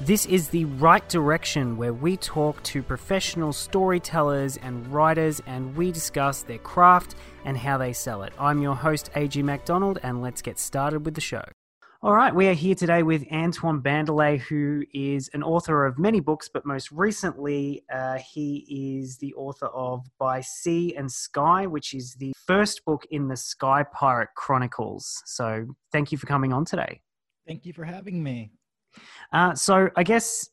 This is the Write Direction where we talk to professional storytellers and writers and we discuss their craft and how they sell it. I'm your host, A.G. MacDonald, and let's get started with the show. All right, we are here today with Antoine Bandele, who is an author of many books, but most recently, uh, he is the author of By Sea and Sky, which is the first book in the Sky Pirate Chronicles. So, thank you for coming on today. Thank you for having me. Uh, so, I guess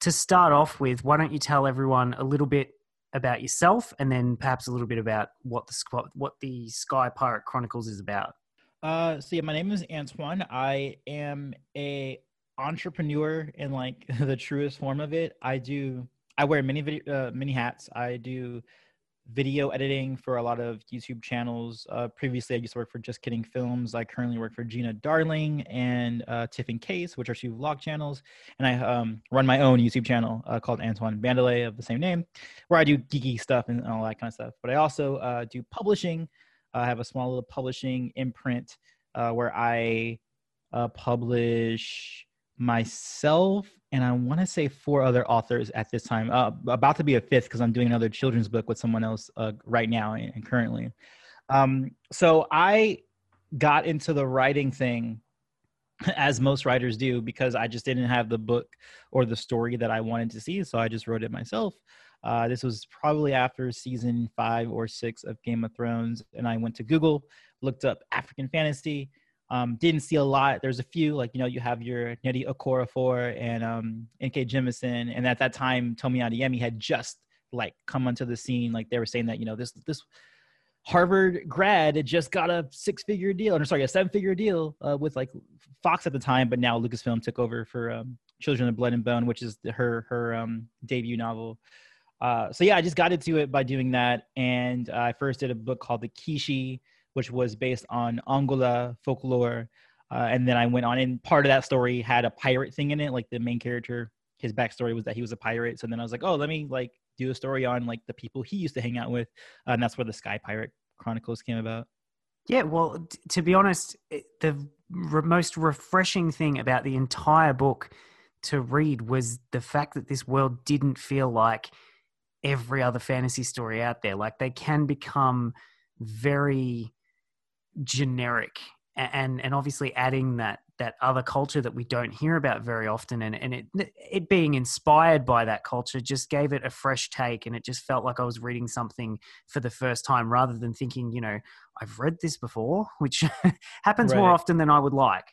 to start off with, why don't you tell everyone a little bit about yourself, and then perhaps a little bit about what the what the Sky Pirate Chronicles is about? Uh, so yeah, my name is Antoine. I am a entrepreneur in like the truest form of it. I do. I wear many video, uh, many hats. I do video editing for a lot of YouTube channels. Uh, previously, I used to work for Just Kidding Films. I currently work for Gina Darling and uh, Tiffin Case, which are two vlog channels. And I um, run my own YouTube channel uh, called Antoine Bandele of the same name, where I do geeky stuff and all that kind of stuff. But I also uh, do publishing. I have a small little publishing imprint uh, where I uh, publish myself and I want to say four other authors at this time. Uh, about to be a fifth because I'm doing another children's book with someone else uh, right now and currently. Um, so I got into the writing thing as most writers do because I just didn't have the book or the story that I wanted to see. So I just wrote it myself. Uh, this was probably after season five or six of Game of Thrones. And I went to Google, looked up African fantasy, um, didn't see a lot. There's a few, like, you know, you have your Nnedi Okorafor and um, N.K. Jemisin. And at that time, Tomi Adeyemi had just like come onto the scene. Like they were saying that, you know, this, this Harvard grad had just got a six figure deal, or sorry, a seven figure deal uh, with like Fox at the time, but now Lucasfilm took over for um, Children of Blood and Bone, which is her, her um, debut novel. Uh, so yeah, I just got into it by doing that, and I first did a book called The Kishi, which was based on Angola folklore, uh, and then I went on, and part of that story had a pirate thing in it. Like the main character, his backstory was that he was a pirate. So then I was like, oh, let me like do a story on like the people he used to hang out with, uh, and that's where the Sky Pirate Chronicles came about. Yeah, well, t- to be honest, the re- most refreshing thing about the entire book to read was the fact that this world didn't feel like every other fantasy story out there. Like they can become very generic and and obviously adding that that other culture that we don't hear about very often. And and it it being inspired by that culture just gave it a fresh take. And it just felt like I was reading something for the first time rather than thinking you know I've read this before which happens right. more often than I would like.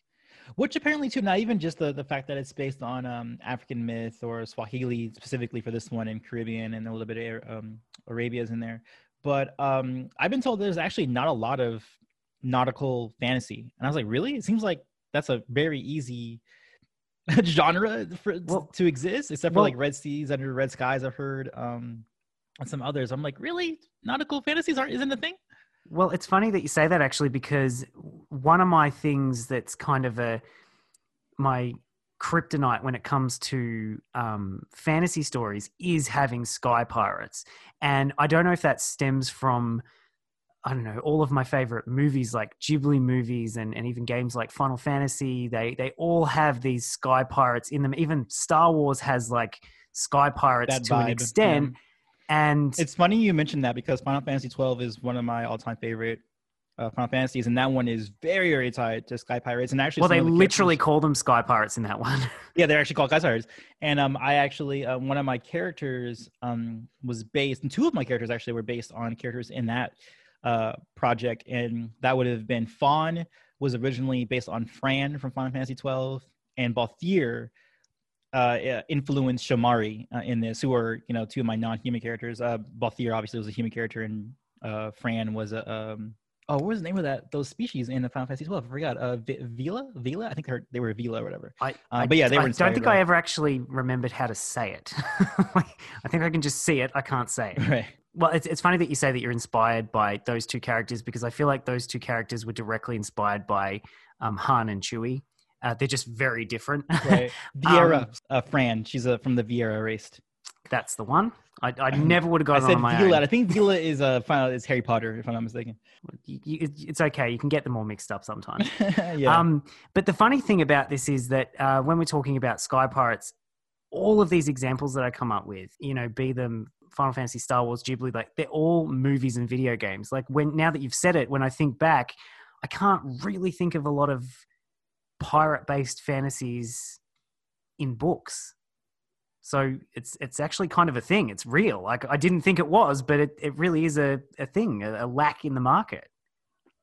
Which apparently too not even just the, the fact that it's based on um, african myth or swahili specifically for this one and caribbean and a little bit of um, arabia's in there. But um, i've been told there's actually not a lot of nautical fantasy. And i was like really? It seems like that's a very easy genre for, well, to exist except for well, like red seas under red skies i've heard um, and some others. I'm like really? Nautical fantasies aren't isn't a thing? Well, it's funny that you say that actually because one of my things that's kind of a my kryptonite when it comes to um, fantasy stories is having sky pirates, and I don't know if that stems from I don't know all of my favorite movies like Ghibli movies and, and even games like Final Fantasy. They they all have these sky pirates in them. Even Star Wars has like sky pirates that to vibe, an extent. Yeah and it's funny you mentioned that because Final Fantasy 12 is one of my all-time favorite uh, Final Fantasies, and that one is very, very tied to Sky Pirates. And actually, well, they the literally call them Sky Pirates in that one. yeah, they're actually called Sky Pirates. And um, I actually uh, one of my characters um was based, and two of my characters actually were based on characters in that uh project, and that would have been Fawn was originally based on Fran from Final Fantasy 12, and Balthier uh, influenced Shamari uh, in this, who are you know two of my non-human characters. Uh, Balthier obviously was a human character, and uh, Fran was a um, oh, what was the name of that those species in the Final Fantasy 12? I forgot. Uh, v- Vila, Vila. I think they were Vila or whatever. I, uh, but yeah, they were. I don't think I ever actually remembered how to say it. I think I can just see it. I can't say it. Right. Well, it's it's funny that you say that you're inspired by those two characters because I feel like those two characters were directly inspired by um, Han and Chewie. Uh, they're just very different. Right. Viera, um, uh, Fran, she's a, from the Viera race. That's the one. I, I never would have gotten I said on own. I think Vila is a uh, final is Harry Potter, if I'm not mistaken. You, you, it's okay. You can get them all mixed up sometimes. yeah. Um, but the funny thing about this is that uh, when we're talking about Sky Pirates, all of these examples that I come up with, you know, be them Final Fantasy, Star Wars, Ghibli, like they're all movies and video games. Like when now that you've said it, when I think back, I can't really think of a lot of pirate-based fantasies in books. So it's it's actually kind of a thing. It's real. Like I didn't think it was, but it, it really is a, a thing, a, a lack in the market.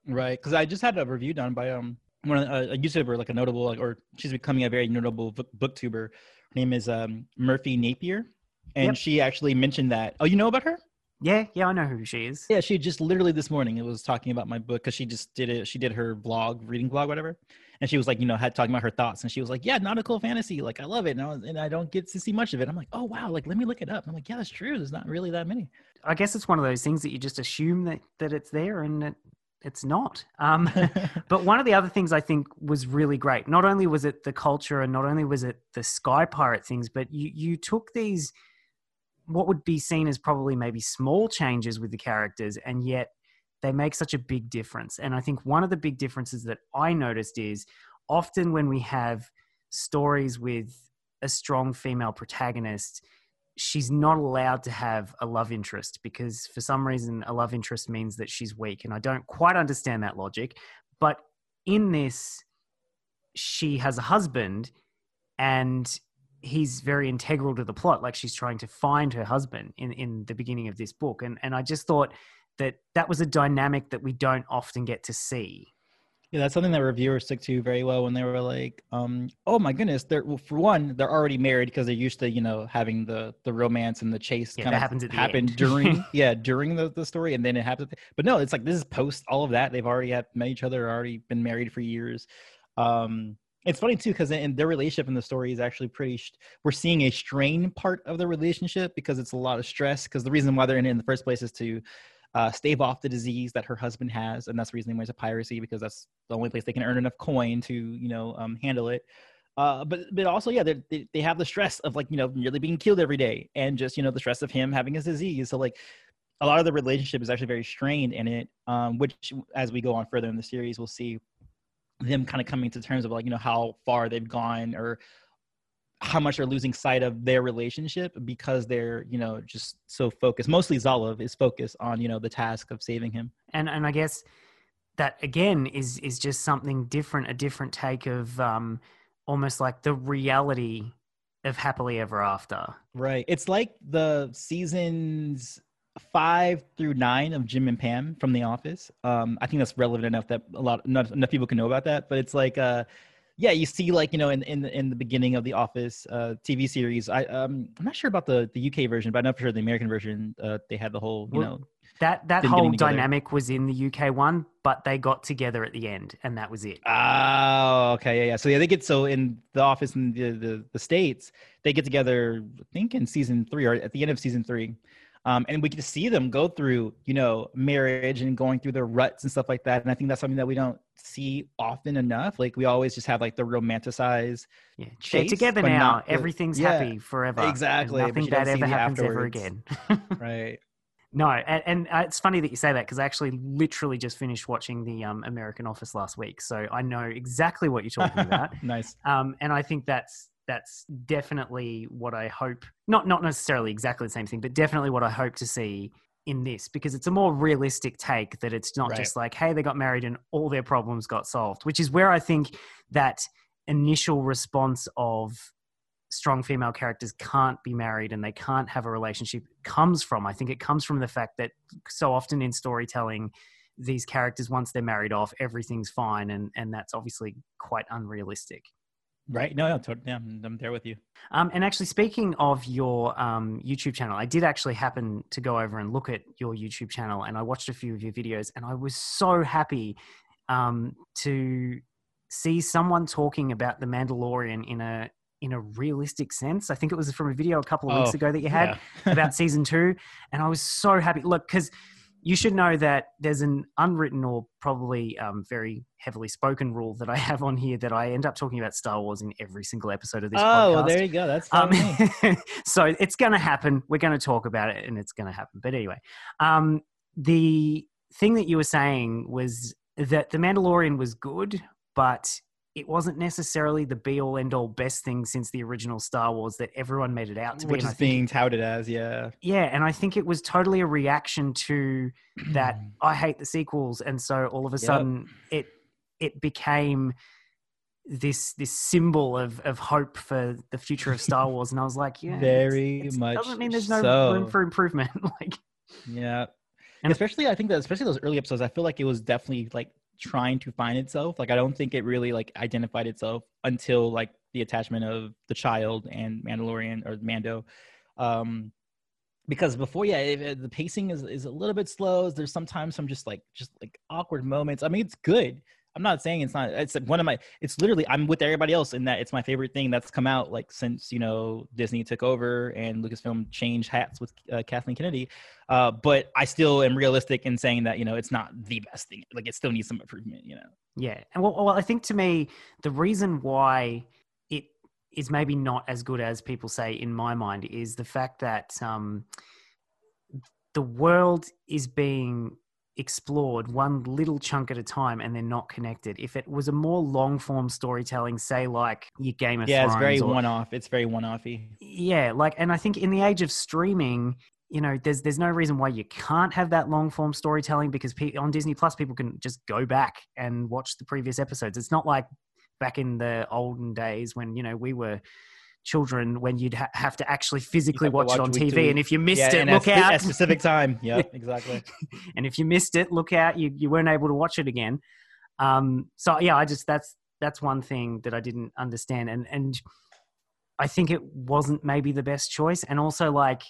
Right, because I just had a review done by um one a, a YouTuber, like a notable, like, or she's becoming a very notable book, booktuber. Her name is um Merphy Napier, and yep. she actually mentioned that. Oh, you know about her? Yeah, yeah, I know who she is. Yeah, she just literally this morning it was talking about my book because she just did it. She did her vlog, reading vlog, whatever, and she was like, you know, had talking about her thoughts, and she was like, yeah, nautical fantasy, like I love it, and I, was, and I don't get to see much of it. I'm like, oh wow, like let me look it up. I'm like, yeah, that's true. There's not really that many. I guess it's one of those things that you just assume that that it's there, and it, it's not. Um, but one of the other things I think was really great. Not only was it the culture, and not only was it the Sky Pirate things, but you you took these what would be seen as probably maybe small changes with the characters, and yet they make such a big difference. And I think one of the big differences that I noticed is often when we have stories with a strong female protagonist, she's not allowed to have a love interest because for some reason a love interest means that she's weak. And i don't quite understand that logic but in this she has a husband and he's very integral to the plot. Like she's trying to find her husband in in the beginning of this book. And and i just thought that that was a dynamic that we don't often get to see yeah, that's something that reviewers stick to very well when they were like, um, "Oh my goodness!" They're well, for one, they're already married because they're used to you know having the the romance and the chase yeah, kind of happens happen during yeah during the, the story, and then it happens. But no, it's like this is post all of that. They've already had met each other, already been married for years. Um, it's funny too because in their relationship in the story is actually pretty. We're seeing a strain part of the relationship because it's a lot of stress. Because the reason why they're in it in the first place is to uh, stave off the disease that her husband has, and that's the reason they went to piracy because that's the only place they can earn enough coin to you know um, handle it. Uh, but but also yeah they they have the stress of like you know nearly being killed every day and just you know the stress of him having his disease. So like a lot of the relationship is actually very strained in it, um, which as we go on further in the series we'll see them kind of coming to terms of like you know how far they've gone or how much they're losing sight of their relationship because they're you know just so focused. Mostly Zalov is focused on you know the task of saving him. And and i guess that again is is just something different a different take of um almost like the reality of happily ever after. Right. It's like the seasons five through nine of jim and pam from the office. Um i think that's relevant enough that a lot not enough people can know about that but it's like uh yeah, you see, like you know, in in the, in the beginning of the Office uh, TV series, I um I'm not sure about the the UK version, but I know for sure the American version, uh, they had the whole you well, know that that whole dynamic was in the UK one, but they got together at the end, and that was it. Oh, okay, yeah, yeah. So yeah, they get so in the Office in the the, the states, they get together, I think in season three or at the end of season three um, and we get to see them go through you know marriage and going through their ruts and stuff like that. And i think that's something that we don't see often enough. Like we always just have like the romanticized yeah chase, they're together now. everything's yeah, happy forever. Exactly. Nothing bad ever happens afterwards. ever again. Right. No, and, and, uh, it's funny that you say that because I actually literally just finished watching the um, American Office last week, so I know exactly what you're talking about. nice. Um, and I think that's that's definitely what I hope. Not not necessarily exactly the same thing, but definitely what I hope to see in this because it's a more realistic take that it's not right. just like hey they got married and all their problems got solved which is where i think that initial response of strong female characters can't be married and they can't have a relationship comes from i think it comes from the fact that so often in storytelling these characters once they're married off everything's fine and and that's obviously quite unrealistic Right. No, no, totally. Yeah, I'm, I'm there with you. Um, and actually, speaking of your um, YouTube channel, I did actually happen to go over and look at your YouTube channel, and I watched a few of your videos, and I was so happy um, to see someone talking about the Mandalorian in a in a realistic sense. I think it was from a video a couple of weeks oh, ago that you had yeah. about season two, and I was so happy. Look, because you should know that there's an unwritten or probably um, very heavily spoken rule that I have on here that I end up talking about Star Wars in every single episode of this oh, podcast. well, there you go. That's um, so it's going to happen. We're going to talk about it, and it's going to happen. But anyway, um, the thing that you were saying was that the Mandalorian was good, but it wasn't necessarily the be all end all best thing since the original Star Wars that everyone made it out to be. which is being touted as yeah. yeah, and I think it was totally a reaction to that I hate the sequels, and so all of a Yep. sudden it it became this this symbol of of hope for the future of Star Wars, and I was like, yeah, Very it's- much doesn't mean there's no so. room for improvement. like, Yeah. And- especially I think that especially those early episodes, I feel like it was definitely like trying to find itself. Like I don't think it really like identified itself until like the attachment of the child and Mandalorian or Mando. Um because before yeah it, it- the pacing is, is a little bit slow there's sometimes some just like just like awkward moments i mean it's good i'm not saying it's not it's one of my it's literally i'm with everybody else in that it's my favorite thing that's come out like since you know disney took over and lucasfilm changed hats with uh, kathleen kennedy. Uh, but i still am realistic in saying that you know it's not the best thing like it still needs some improvement you know? Yeah, and well, well, I think to me the reason why it is maybe not as good as people say in my mind is the fact that um, the world is being explored one little chunk at a time, and they're not connected. If it was a more long form storytelling, say like your Game of yeah Thrones, it's very one-off. It's very one-offy. Yeah like and i think in the age of streaming you know there's there's no reason why you can't have that long form storytelling because pe- on disney plus people can just go back and watch the previous episodes. It's not like back in the olden days when you know we were children when you'd ha- have to actually physically to watch, it on tv and if you missed yeah it look at, out. at specific time. Yeah exactly. And if you missed it look out. You, you weren't able to watch it again. Um so yeah i just that's that's one thing that i didn't understand. And and i think it wasn't maybe the best choice. And also like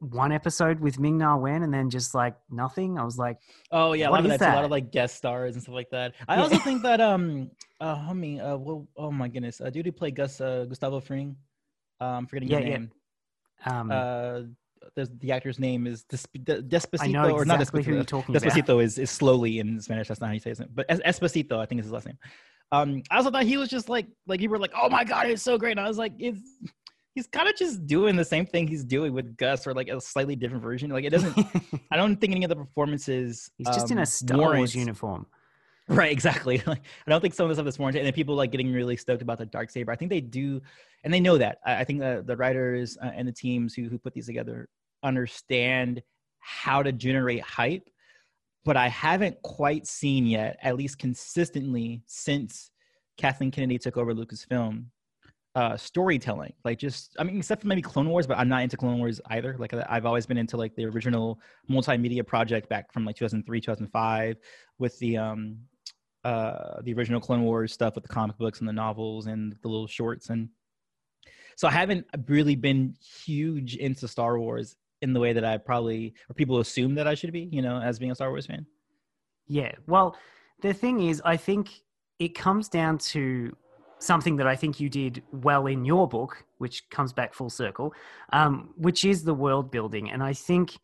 one episode with ming na wen and then just like nothing i was like Oh yeah, a lot of that, a lot of like guest stars and stuff like that. I Yeah. also think that um uh homie uh well, oh my goodness uh dude who played Gus uh, Gustavo Fring um forgetting Yeah, his yeah. name um uh there's the actor's name is Des- De- Despacito know or not exactly who Despacito you're talking about Despacito is is slowly in Spanish that's not how you say it but Es- Espacito I think is his last name. Um I also thought he was just like like you were like oh my god it's so great and I was like it's he's kind of just doing the same thing he's doing with Gus or like a slightly different version like it doesn't I don't think any of the performances he's just in um, a star wars uniform Right, exactly. Like, I don't think some of the stuff is warranted, and then people like getting really stoked about the dark saber. I think they do, and they know that. I, I think the the writers uh, and the teams who who put these together understand how to generate hype, but I haven't quite seen yet, at least consistently since Kathleen Kennedy took over Lucasfilm, uh, storytelling. Like just, I mean, except for maybe Clone Wars, but I'm not into Clone Wars either. Like I've always been into like the original multimedia project back from like 2003, 2005 with the um uh the original Clone Wars stuff with the comic books and the novels and the little shorts and so I haven't really been huge into Star Wars in the way that I probably or people assume that I should be, you know, as being a Star Wars fan. Yeah. Well, the thing is, I think it comes down to something that I think you did well in your book, which comes back full circle, um, which is the world building. And I think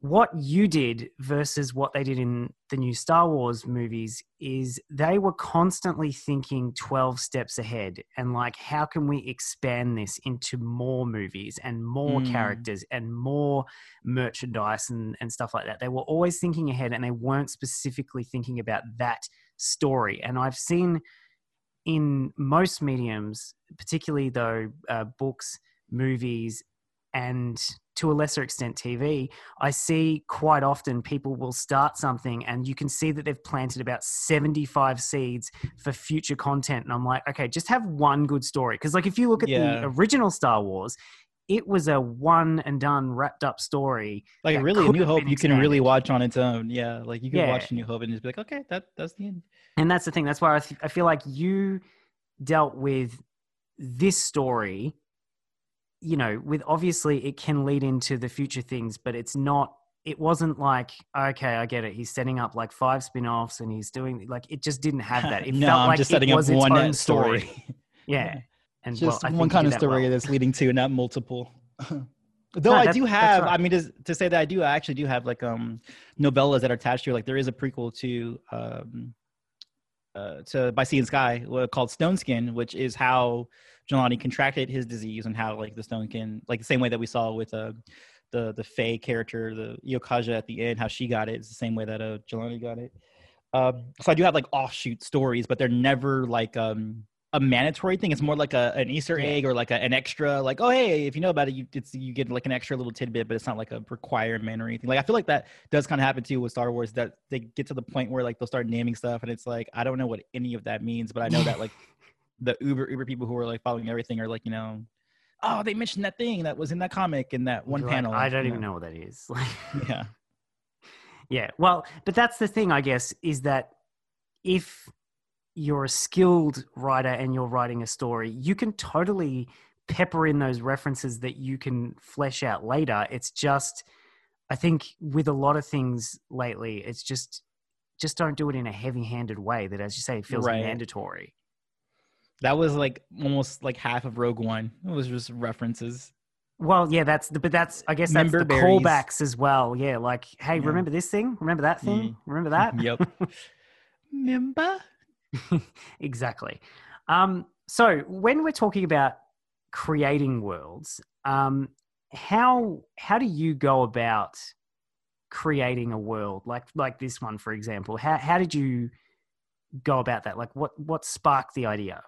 what you did versus what they did in the new Star Wars movies is they were constantly thinking 12 steps ahead and like, how can we expand this into more movies and more Mm. characters and more merchandise and, and stuff like that? They were always thinking ahead and they weren't specifically thinking about that story. And I've seen in most mediums, particularly though uh, books, movies, and to a lesser extent TV, I see quite often people will start something and you can see that they've planted about 75 seeds for future content. And I'm like, okay, just have one good story. Because, like, if you look at Yeah. the original Star Wars, it was a one and done, wrapped up story. Like really, A New Hope you can really watch on its own. Yeah, like you can Yeah. watch New Hope and just be like, okay, that that's the end. And that's the thing. That's why I, th- I feel like you dealt with this story. You know, with obviously it can lead into the future things, but it's not. It wasn't like okay, I get it. He's setting up like five spin-offs and he's doing like it just didn't have that. It no, felt I'm like just it setting up one own story. Yeah, and just well, one kind of that well. story that's leading to, not multiple. Though No, I do have, right. I mean, to, to say that I do, I actually do have like um novellas that are attached to. Like there is a prequel to um uh to by Sea and Sky called Stone Skin, which is how Jelani contracted his disease and how like the stone Skin, like the same way that we saw with uh the the Faye character, the Yokaja at the end, how she got. It's the same way that uh Jelani got it. Um, so I do have like offshoot stories, but they're never like um a mandatory thing. It's more like a an Easter egg or like a, an extra. Like, oh hey, if you know about it, you it's you get like an extra little tidbit, but it's not like a requirement or anything. Like I feel like that does kind of happen too with Star Wars. That they get to the point where like they'll start naming stuff, and it's like I don't know what any of that means, but I know that like the Uber Uber people who are like following everything are like you know. Oh, they mentioned that thing that was in that comic in that one You're like, panel. I don't you even know what that is. Yeah. Yeah, well, but that's the thing, I guess, is that if you're a skilled writer and you're writing a story, you can totally pepper in those references that you can flesh out later. It's just, I think, with a lot of things lately, it's just, just don't do it in a heavy-handed way that, as you say, feels Right. mandatory. That was like almost like half of Rogue One. It was just references. Well, yeah, that's the, but that's I guess that's Member the berries. callbacks as well. Yeah, like, hey, Yeah. remember this thing? Remember that thing? Yeah. Remember that? Yep. Remember? exactly. Um, so when we're talking about creating worlds, um, how how do you go about creating a world like like this one, for example? How how did you go about that? Like, what what sparked the idea?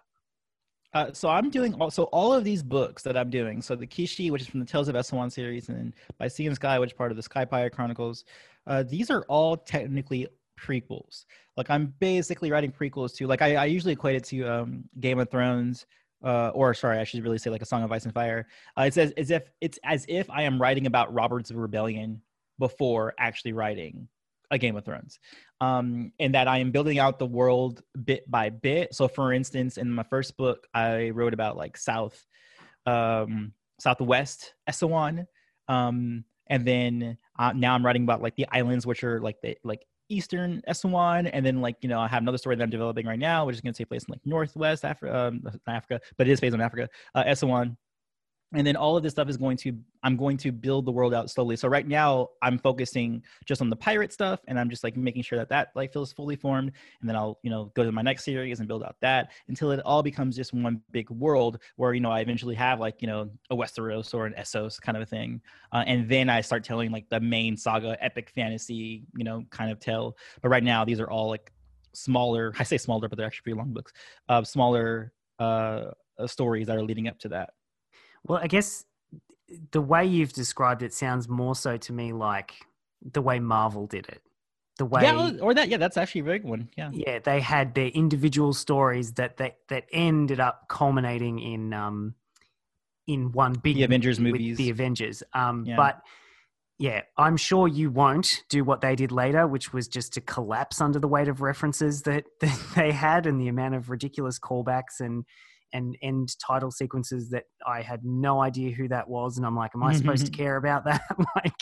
Uh, so I'm doing also all of these books that I'm doing. So the Kishi, which is from the Tales of Esowon series, and by Sea and Sky, which is part of the Sky Pirate Chronicles. Uh, these are all technically prequels. Like I'm basically writing prequels to like I, I usually equate it to um, Game of Thrones. Uh, or sorry, I should really say like a Song of Ice and Fire. Uh, it as if it's as if I am writing about Robert's Rebellion before actually writing a Game of Thrones, um, and that I am building out the world bit by bit. So, for instance, in my first book, I wrote about like South, um, Southwest Esowon, um, and then uh, now I'm writing about like the islands, which are like the like Eastern Esowon, and then like you know I have another story that I'm developing right now, which is going to take place in like Northwest Africa, um, Africa, but it is based on Africa, uh, Esowon and then all of this stuff is going to i'm going to build the world out slowly. So right now i'm focusing just on the pirate stuff and i'm just like making sure that that like feels fully formed. And then i'll you know go to my next series and build out that until it all becomes just one big world where you know i eventually have like you know a westeros or an essos kind of a thing. Uh, and then i start telling like the main saga epic fantasy you know kind of tell but right now these are all like smaller i say smaller but they're actually pretty long books uh, smaller uh, uh, stories that are leading up to that Well, I guess the way you've described it sounds more so to me like the way Marvel did it. The way yeah, or that. Yeah, that's actually a very good one. Yeah. yeah, they had their individual stories that that that ended up culminating in um in one big The Avengers movie with movies. the Avengers. Um, Yeah. but yeah, I'm sure you won't do what they did later, which was just to collapse under the weight of references that, that they had and the amount of ridiculous callbacks and and end title sequences that I had no idea who that was, and I'm like, am I supposed to care about that? like,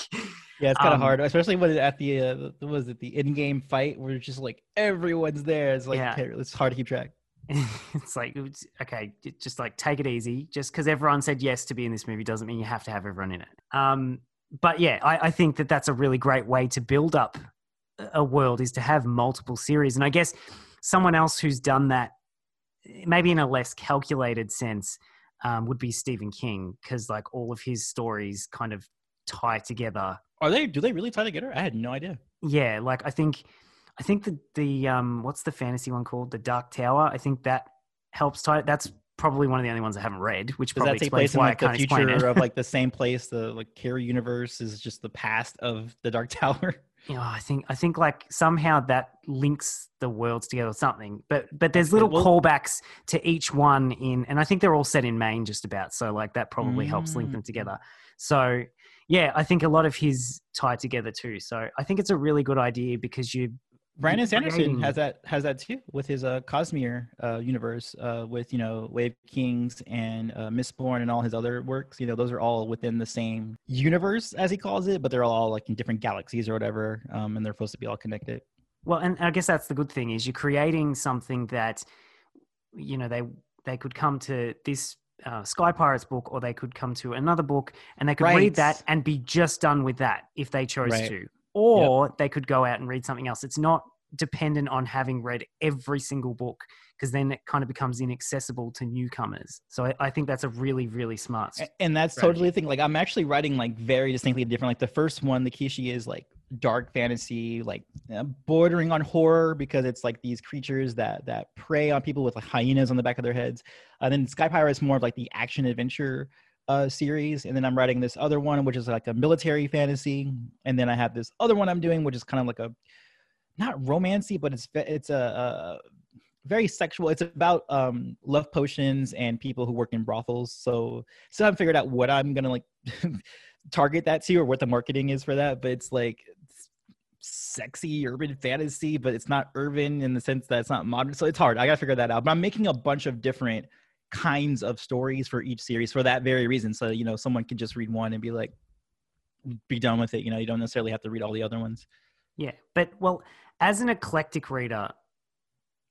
Yeah, it's kind of Um, hard, especially when it at the uh, was it the Endgame fight where it's just like everyone's there. It's like Yeah. it's hard to keep track. it's like it's- okay just like take it easy just because everyone said yes to be in this movie doesn't mean you have to have everyone in it um but yeah I, I think that that's a really great way to build up a world is to have multiple series and i guess someone else who's done that maybe in a less calculated sense um, would be stephen king because like all of his stories kind of tie together Are they? Do they really tie together? I had no idea. yeah like i think i think the the um what's the fantasy one called the dark tower i think that helps tie that's probably one of the only ones i haven't read which Does probably that take explains place in why like i the can't explain future of like the same place? The like Carrie universe is just the past of the Dark Tower. You know, i think i think like somehow that links the worlds together or something but but there's little well- callbacks to each one in and i think they're all set in maine just about so like that probably helps link them Mm. together so yeah i think a lot of his tie together too so i think it's a really good idea because you Brandon you're Sanderson has that has that too with his uh Cosmere uh universe uh with you know Way of Kings and uh Mistborn and all his other works. You know, those are all within the same universe as he calls it, but they're all like in different galaxies or whatever. Um and they're supposed to be all connected. Well, and I guess that's the good thing is you're creating something that you know they they could come to this uh, Sky Pirates book, or they could come to another book, and they could Right. read that and be just done with that if they chose Right. to, or they could go out and read something else. It's not dependent on having read every single book because then it kind of becomes inaccessible to newcomers. So I, I think that's a really really smart. And that's strategy. totally the thing. Like I'm actually writing like very distinctly different. Like the first one, the Kishi is like dark fantasy, like uh, bordering on horror because it's like these creatures that that prey on people with like hyenas on the back of their heads. And then Sky Pirate is more of like the action adventure uh, series, and then I'm writing this other one which is like a military fantasy, and then I have this other one I'm doing which is kind of like a not romancy, but it's it's a, a very sexual. It's about um, love potions and people who work in brothels. So still haven't figured out what I'm gonna like target that to or what the marketing is for that. But it's like it's sexy urban fantasy, but it's not urban in the sense that it's not modern. So it's hard. I gotta figure that out. But I'm making a bunch of different kinds of stories for each series for that very reason. So you know, someone can just read one and be like, be done with it. You know, you don't necessarily have to read all the other ones. Yeah, but well, as an eclectic reader,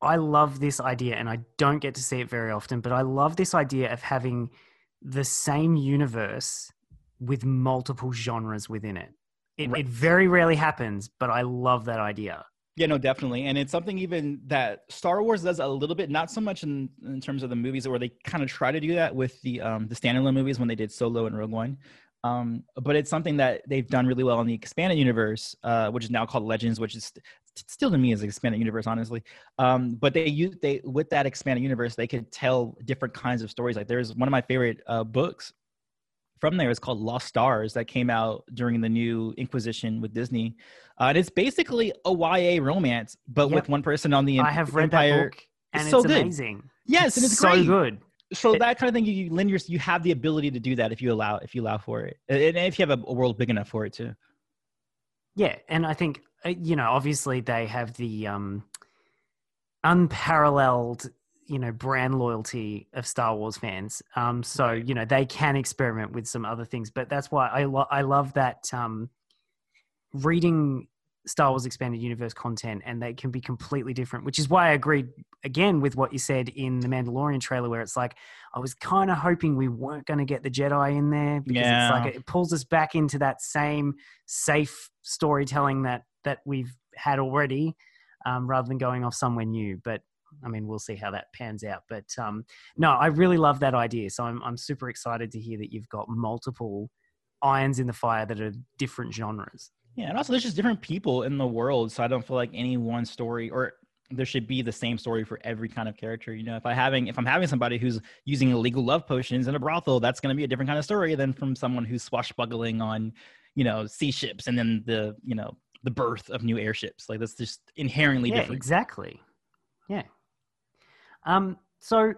I love this idea, and I don't get to see it very often, but I love this idea of having the same universe with multiple genres within it. It, right. it very rarely happens, but I love that idea. Yeah, no, definitely. And it's something even that Star Wars does a little bit, not so much in, in terms of the movies where they kind of try to do that with the um, the standalone movies when they did Solo and Rogue One. Um, but it's something that they've done really well in the expanded universe, uh, which is now called Legends, which is still to me is expanded universe honestly um, but they use they with that expanded universe they could tell different kinds of stories like there's one of my favorite uh, books from there is called lost stars that came out during the new inquisition with disney uh, and it's basically a ya romance but yep. with one person on the i have read Empire. that book and it's, so amazing yes it's and it's so great. good so that kind of thing you, you lend your, you have the ability to do that if you allow if you allow for it and if you have a, a world big enough for it too yeah and i think uh, you know, obviously they have the um, unparalleled, you know, brand loyalty of Star Wars fans. Um, so you know they can experiment with some other things, but that's why I lo- I love that um, reading Star Wars expanded universe content, and they can be completely different. Which is why I agreed again with what you said in the Mandalorian trailer, where it's like I was kind of hoping we weren't going to get the Jedi in there because yeah. it's like it pulls us back into that same safe storytelling that that we've had already, um, rather than going off somewhere new. But I mean, we'll see how that pans out. But um, no, I really love that idea. So I'm I'm super excited to hear that you've got multiple irons in the fire that are different genres. Yeah, and also there's just different people in the world, so I don't feel like any one story or there should be the same story for every kind of character. You know, if I having if I'm having somebody who's using illegal love potions in a brothel, that's going to be a different kind of story than from someone who's swashbuckling on, you know, sea ships and then the you know the birth of new airships. Like that's just inherently yeah, different. Exactly. Yeah. Um. So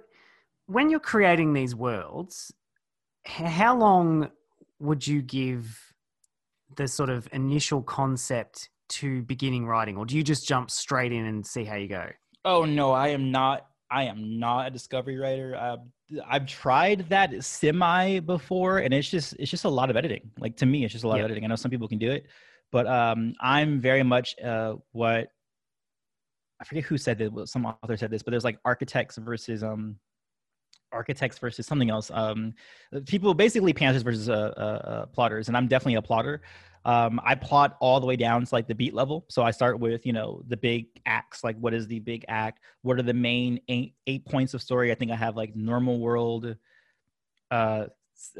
when you're creating these worlds, how long would you give the sort of initial concept to beginning writing, or do you just jump straight in and see how you go? Oh no, I am not. I am not a discovery writer. Uh, I've tried that semi before, and it's just it's just a lot of editing. Like to me, it's just a lot of editing. I know some people can do it, but um, I'm very much uh, what I forget who said that. Some author said this, but there's like architects versus um, architects versus something else. Um, people basically pantsers versus uh, uh, uh, plotters, and I'm definitely a plotter. Um, I plot all the way down to like the beat level. So I start with you know the big acts, like what is the big act? What are the main eight eight points of story? I think I have like normal world, uh,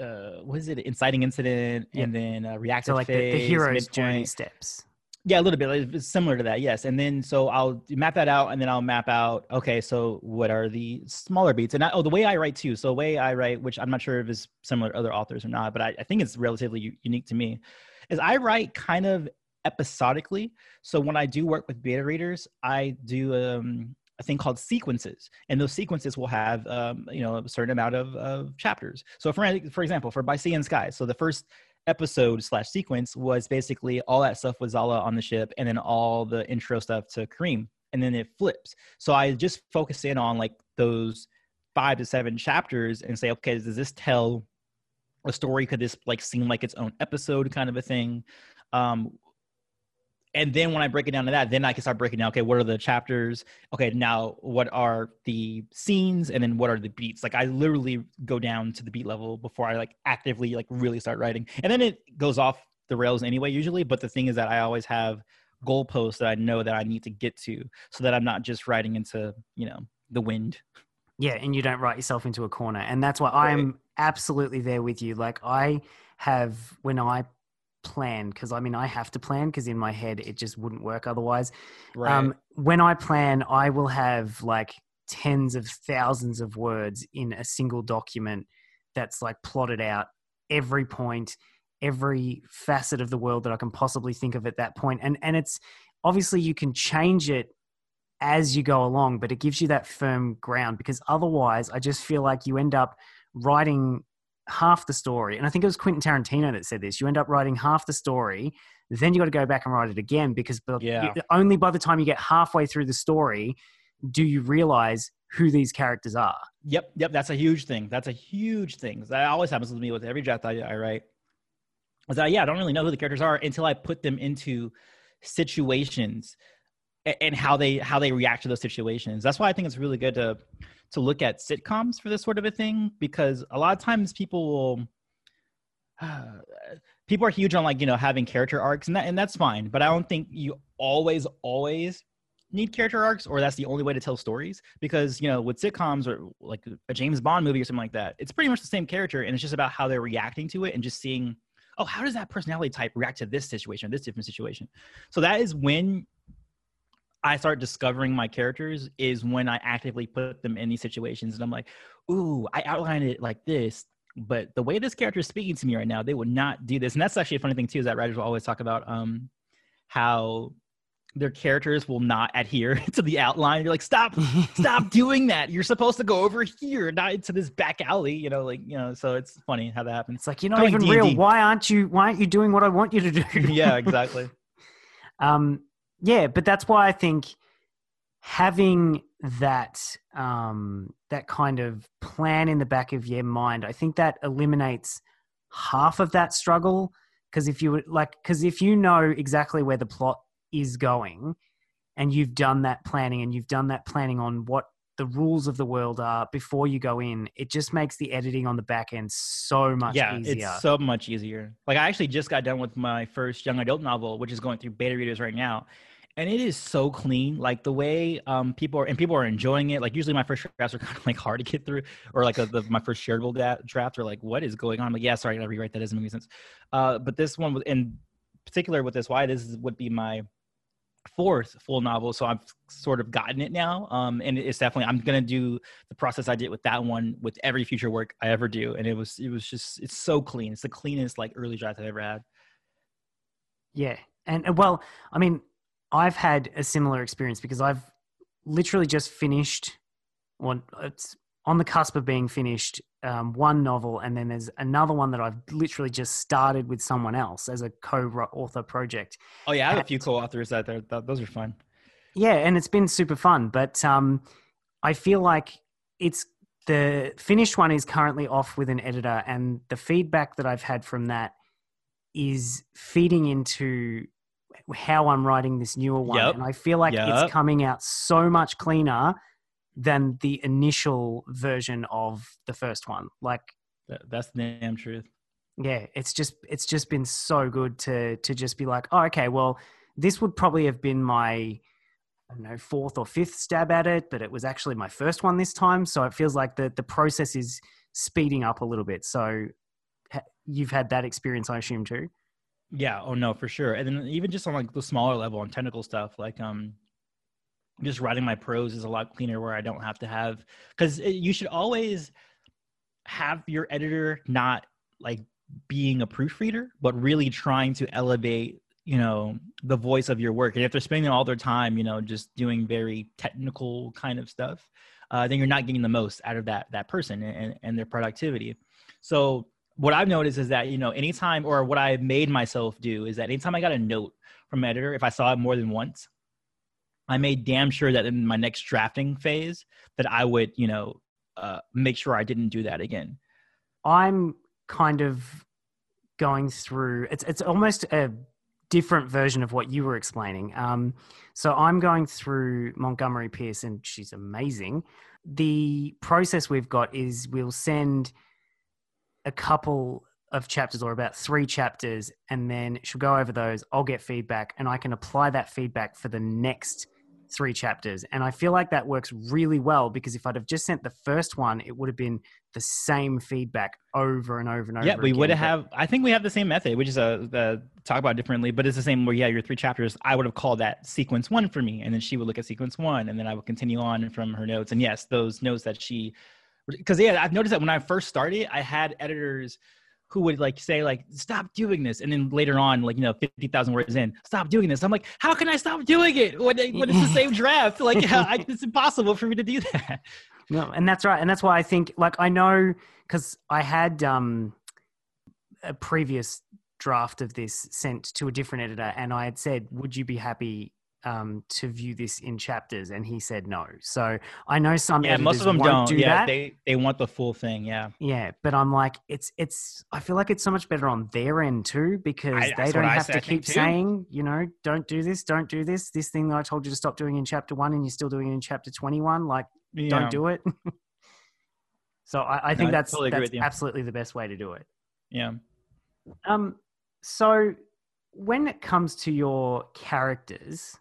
uh, what is it? Inciting incident, yeah. and then uh, reactive so like phase, the, the hero's midpoint. journey steps. Yeah, a little bit. Similar to that, yes. And then so I'll map that out, and then I'll map out. Okay, so what are the smaller beats? And I, oh, the way I write too. So the way I write, which I'm not sure if it's similar to other authors or not, but I, I think it's relatively u- unique to me, is I write kind of episodically. So when I do work with beta readers, I do um, a thing called sequences, and those sequences will have um, you know a certain amount of, of chapters. So for for example, for By Sea and Sky, so the first episode slash sequence was basically all that stuff with Zala on the ship, and then all the intro stuff to Kareem, and then it flips. So I just focus in on like those five to seven chapters and say, okay, does this tell a story? Could this like seem like its own episode kind of a thing? Um, and then when I break it down to that, then I can start breaking down. Okay, what are the chapters? Okay, now what are the scenes, and then what are the beats? Like I literally go down to the beat level before I like actively like really start writing, and then it goes off the rails anyway usually. But the thing is that I always have goalposts that I know that I need to get to, so that I'm not just writing into you know the wind. Yeah, and you don't write yourself into a corner, and that's why right. I'm absolutely there with you. Like I have when I plan because I mean I have to plan because in my head it just wouldn't work otherwise. Right. Um, when I plan, I will have like tens of thousands of words in a single document that's like plotted out every point, every facet of the world that I can possibly think of at that point. And and it's obviously you can change it as you go along, but it gives you that firm ground because otherwise I just feel like you end up writing half the story. And I think it was Quentin Tarantino that said this. You end up writing half the story, then you got to go back and write it again because Yeah. only by the time you get halfway through the story do you realize who these characters are. Yep, yep, that's a huge thing. That's a huge thing. That always happens with me with every draft I, I write. Is that yeah, I don't really know who the characters are until I put them into situations and how they how they react to those situations. That's why I think it's really good to to look at sitcoms for this sort of a thing because a lot of times people will people are huge on like you know having character arcs and that and that's fine but i don't think you always always need character arcs or that's the only way to tell stories because you know with sitcoms or like a james bond movie or something like that it's pretty much the same character and it's just about how they're reacting to it and just seeing oh how does that personality type react to this situation this different situation so that is when i start discovering my characters is when i actively put them in these situations and i'm like ooh i outlined it like this but the way this character is speaking to me right now they would not do this and that's actually a funny thing too is that writers will always talk about um how their characters will not adhere to the outline. You're like, stop, stop doing that. You're supposed to go over here, not into this back alley. You know, like you know. So it's funny how that happens. It's like you're not Going even D&D. real. Why aren't you? Why aren't you doing what I want you to do? yeah, exactly. um, yeah, but that's why I think having that um, that kind of plan in the back of your mind, I think that eliminates half of that struggle. Because if you like, because if you know exactly where the plot is going, and you've done that planning, and you've done that planning on what the rules of the world are before you go in, it just makes the editing on the back end so much yeah, easier. it's so much easier. Like I actually just got done with my first young adult novel, which is going through beta readers right now. And it is so clean, like the way um, people are, and people are enjoying it. Like usually, my first drafts are kind of like hard to get through, or like a, the, my first shareable da- draft are like, "What is going on?" I'm like, yeah, sorry, I gotta rewrite that. Doesn't make sense. Uh, but this one, was- in particular, with this, why this is- would be my fourth full novel, so I've sort of gotten it now. Um, and it's definitely I'm gonna do the process I did with that one with every future work I ever do, and it was it was just it's so clean. It's the cleanest like early draft I've ever had. Yeah. And uh, well, I mean, I've had a similar experience because I've literally just finished one it's on the cusp of being finished um, one novel and then there's another one that I've literally just started with someone else as a co-author project. Oh yeah, I have a few co-authors out there. Those are fun. Yeah, and it's been super fun, but um, I feel like it's the finished one is currently off with an editor, and the feedback that I've had from that is feeding into how I'm writing this newer one, Yep. and I feel like Yep. it's coming out so much cleaner than the initial version of the first one. Like That, that's the damn truth. yeah it's just it's just been so good to to just be like oh okay well this would probably have been my i don't know fourth or fifth stab at it but it was actually my first one this time so it feels like the the process is speeding up a little bit so you've had that experience i assume too Yeah. Oh no, for sure. And then even just on like the smaller level on technical stuff, like um, just writing my prose is a lot cleaner where I don't have to have because you should always have your editor not like being a proofreader, but really trying to elevate you know the voice of your work. And if they're spending all their time, you know, just doing very technical kind of stuff, uh, then you're not getting the most out of that that person and, and their productivity. So what I've noticed is that you know anytime or what I've made myself do is that anytime I got a note from an editor, if I saw it more than once, I made damn sure that in my next drafting phase that I would you know uh, make sure I didn't do that again. i'm kind of going through it's it's almost a different version of what you were explaining um so i'm going through montgomery pierce and she's amazing the process we've got is we'll send a couple of chapters or about three chapters and then she'll go over those i'll get feedback and i can apply that feedback for the next three chapters. And I feel like that works really well because if I'd have just sent the first one, it would have been the same feedback over and over and over. Yeah, we again. would have. I think we have the same method, which is a, the talk about differently, but it's the same. Where yeah, your three chapters. I would have called that sequence one for me, and then she would look at sequence one, and then I would continue on from her notes. And yes, those notes that she, because yeah, I've noticed that when I first started, I had editors who would like say like stop doing this and then later on like you know 50,000 words in stop doing this i'm like how can i stop doing it when, when it's the same draft like how, I, it's impossible for me to do that No, and that's right. And that's why I think, like, I know because I had um, a previous draft of this sent to a different editor, and I had said, "Would you be happy um, to view this in chapters?" And he said no. So I know some yeah most of them don't do yeah that. they they want the full thing yeah yeah, but I'm like, it's it's. I feel like it's so much better on their end too because I- they don't I have to I keep saying, you know, don't do this, don't do this. This thing that I told you to stop doing in chapter one, and you're still doing it in chapter twenty-one. Like yeah. don't do it. so I, I think I that's, totally that's absolutely the best way to do it. yeah Um, so when it comes to your characters,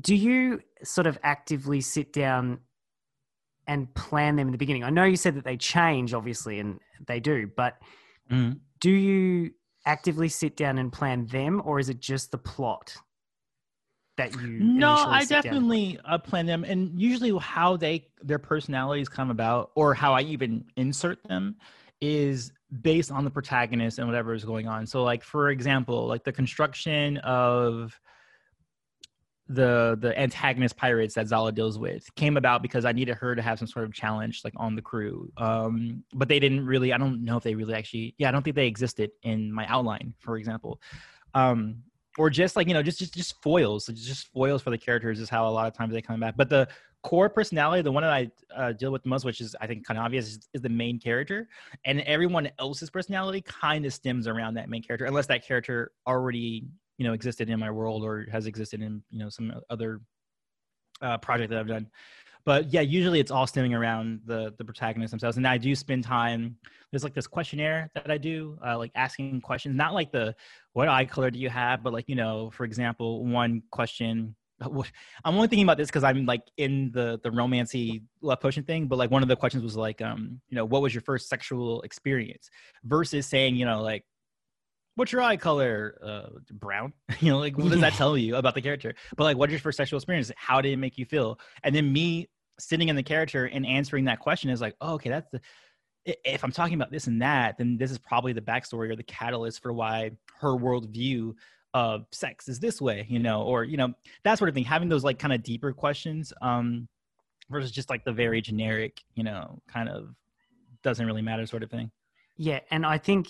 do you sort of actively sit down and plan them in the beginning? I know you said that they change, obviously, and they do, but Mhm. do you actively sit down and plan them, or is it just the plot that you? No, I definitely uh, plan them, and usually how they their personalities come about, or how I even insert them, is based on the protagonist and whatever is going on. So, like for example, like the construction of the the antagonist pirates that Zala deals with came about because I needed her to have some sort of challenge like on the crew. Um, but they didn't really. I don't know if they really actually. Yeah, I don't think they existed in my outline, for example. Um, or just like you know just just just foils just foils for the characters is how a lot of times they come back but the core personality the one that i uh, deal with the most which is i think kind of obvious is, is the main character and everyone else's personality kind of stems around that main character unless that character already you know existed in my world or has existed in you know some other uh, project that i've done. But yeah usually it's all stemming around the the protagonists themselves. And i do spend time there's like this questionnaire that i do uh, like asking questions not like the what eye color do you have? but like you know for example one question i'm only thinking about this because i'm like in the the romancy love potion thing but like one of the questions was like um you know what was your first sexual experience? versus saying you know like what's your eye color? Uh brown? You know like what does that tell you about the character? But like what's your first sexual experience? How did it make you feel? And then me sitting in the character and answering that question is like oh, okay that's the if i'm talking about this and that then this is probably the backstory or the catalyst for why her worldview of sex is this way you know or you know that sort of thing. Having those like kind of deeper questions um versus just like the very generic you know kind of doesn't really matter sort of thing. Yeah, and I think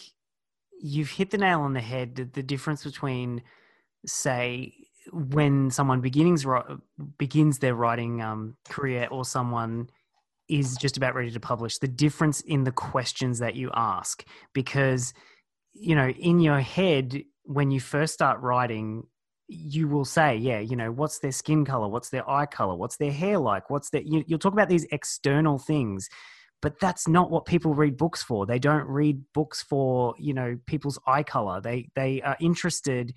you've hit the nail on the head. The, the difference between, say, when someone begins begins their writing um, career, or someone is just about ready to publish, the difference in the questions that you ask, because you know, in your head, when you first start writing. You will say, yeah, you know, what's their skin color? What's their eye color? What's their hair like? What's their, you, you'll talk about these external things but that's not what people read books for. They don't read books for you know people's eye color. They they are interested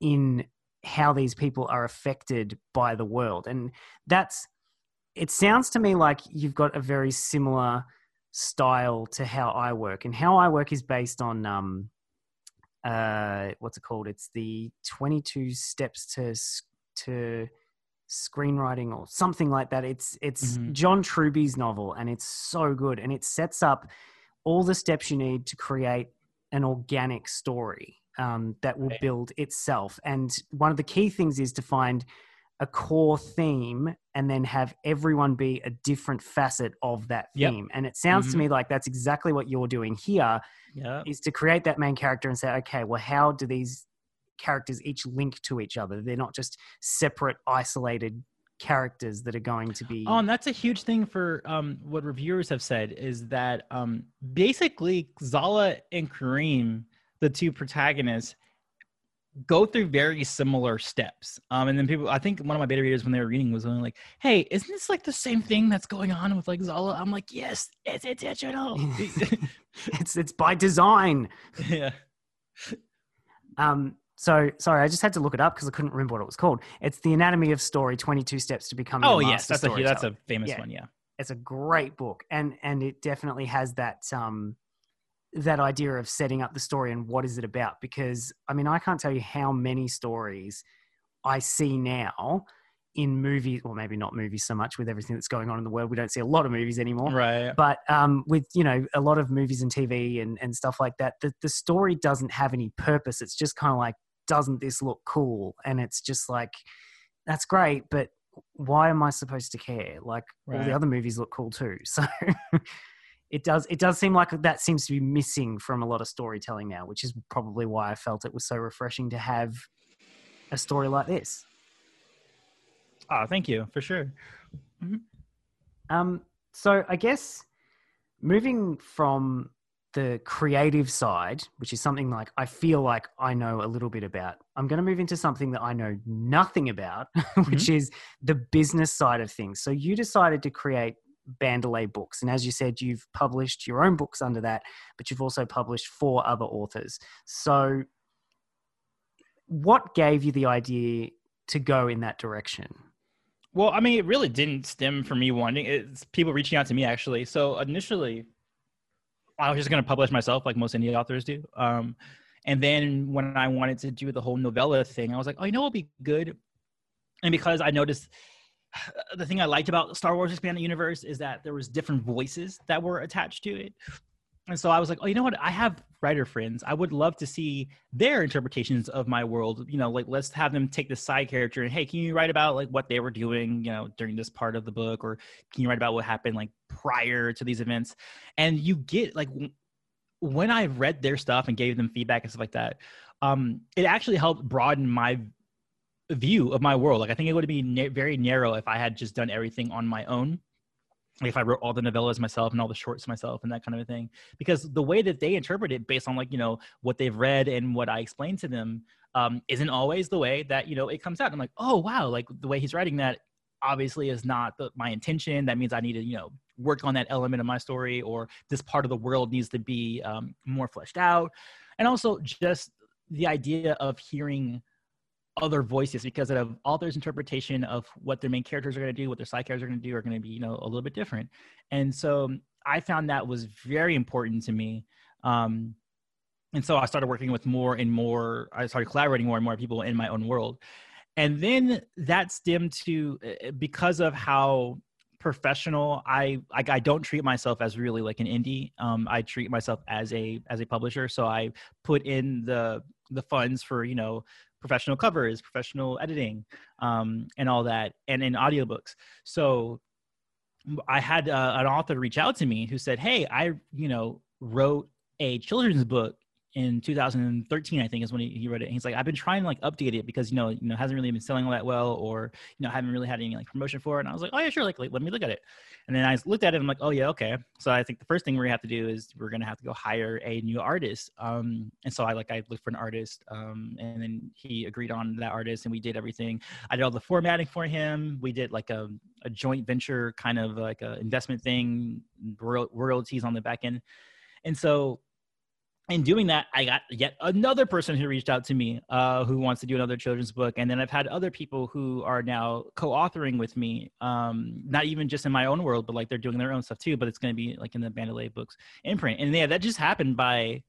in how these people are affected by the world. And that's it sounds to me like you've got a very similar style to how i work. And how i work is based on um uh what's it called? It's the 22 steps to to screenwriting or something like that. It's it's Mhm. John Truby's novel and it's so good and it sets up all the steps you need to create an organic story um, that will build itself. And one of the key things is to find a core theme and then have everyone be a different facet of that Yep. theme. And it sounds to Mhm. me like that's exactly what you're doing here yeah is to create that main character and say, okay, well, how do these characters each link to each other? They're not just separate, isolated characters that are going to be. Oh, and that's a huge thing for um, what reviewers have said is that um, basically Zala and Kareem, the two protagonists, go through very similar steps. Um, and then people, I think one of my beta readers when they were reading was only like, "Hey, isn't this like the same thing that's going on with like Zala?" I'm like, "Yes, it's intentional." it's it's by design. yeah. Um, so sorry, I just had to look it up because I couldn't remember what it was called. It's the Anatomy of Story: Twenty Two Steps to Becoming. Oh a yes, that's a that's a famous Yeah. one. Yeah. It's a great book, and and it definitely has that um that idea of setting up the story and what is it about. Because I mean, I can't tell you how many stories I see now in movies, or maybe not movies so much with everything that's going on in the world. We don't see a lot of movies anymore Right. but um, with you know a lot of movies and TV and, and stuff like that, the, the story doesn't have any purpose. It's just kind of like, doesn't this look cool? And it's just like, that's great, but why am I supposed to care? Like all Right. the other movies look cool too. So it does it does seem like that seems to be missing from a lot of storytelling now, which is probably why I felt it was so refreshing to have a story like this. Oh, thank you for sure. Um, so I guess moving from the creative side, which is something like I feel like I know a little bit about, I'm going to move into something that I know nothing about, mm-hmm. which is the business side of things. So you decided to create Bandele Books, and as you said, you've published your own books under that, but you've also published four other authors. So, what gave you the idea to go in that direction? Well, I mean, it really didn't stem from me wanting. It's people reaching out to me actually. So initially, I was just going to publish myself, like most indie authors do. Um, and then when I wanted to do the whole novella thing, I was like, oh, you know, what'll be good. And because I noticed the thing I liked about Star Wars Expanded Universe is that there was different voices that were attached to it. And so I was like, oh, you know what? I have writer friends. I would love to see their interpretations of my world. You know, like let's have them take the side character and hey, can you write about like what they were doing, you know, during this part of the book, or can you write about what happened like prior to these events? And you get like when I read their stuff and gave them feedback and stuff like that, um, it actually helped broaden my view of my world. Like I think it would be na- very narrow if I had just done everything on my own. Like if I wrote all the novellas myself and all the shorts myself and that kind of a thing, because the way that they interpret it based on like you know what they've read and what I explained to them um, isn't always the way that you know it comes out. I'm like, oh wow, like the way he's writing that obviously is not the, my intention. That means I need to you know work on that element of my story, or this part of the world needs to be um, more fleshed out, and also just the idea of hearing other voices because of author's interpretation of what their main characters are going to do, what their side characters are going to do, are going to be you know a little bit different. And so I found that was very important to me. Um, and so I started working with more and more. I started collaborating more and more people in my own world, and then that stemmed to uh, because of how professional I like I don't treat myself as really like an indie. Um, I treat myself as a as a publisher. So I put in the the funds for you know professional covers, professional editing, um, and all that, and in audiobooks. So I had uh, an author reach out to me who said, "Hey, I you know wrote a children's book in 2013, I think is when he, he wrote it. And he's like, I've been trying to like update it because you know you know hasn't really been selling all that well, or you know haven't really had any like promotion for it. And I was like, oh yeah, sure, like, like let me look at it. And then I looked at it. and I'm like, oh yeah, okay. So I think the first thing we have to do is we're gonna have to go hire a new artist. Um, and so I like I looked for an artist, um, and then he agreed on that artist, and we did everything. I did all the formatting for him. We did like a, a joint venture kind of like a investment thing, royalties on the back end. And so in doing that, I got yet another person who reached out to me uh, who wants to do another children's book. And then I've had other people who are now co authoring with me, um, not even just in my own world, but like they're doing their own stuff too. But it's going to be like in the Bandele books imprint. And yeah, that just happened by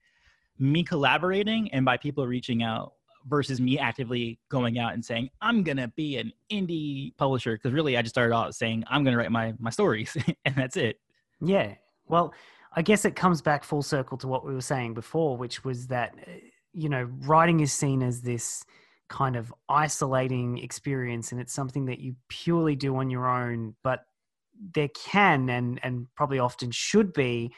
me collaborating and by people reaching out versus me actively going out and saying, I'm going to be an indie publisher. Cause really, I just started out saying, I'm going to write my, my stories and that's it. Yeah. Well, I guess it comes back full circle to what we were saying before, which was that, uh, you know, writing is seen as this kind of isolating experience and it's something that you purely do on your own, but there can and, and probably often should be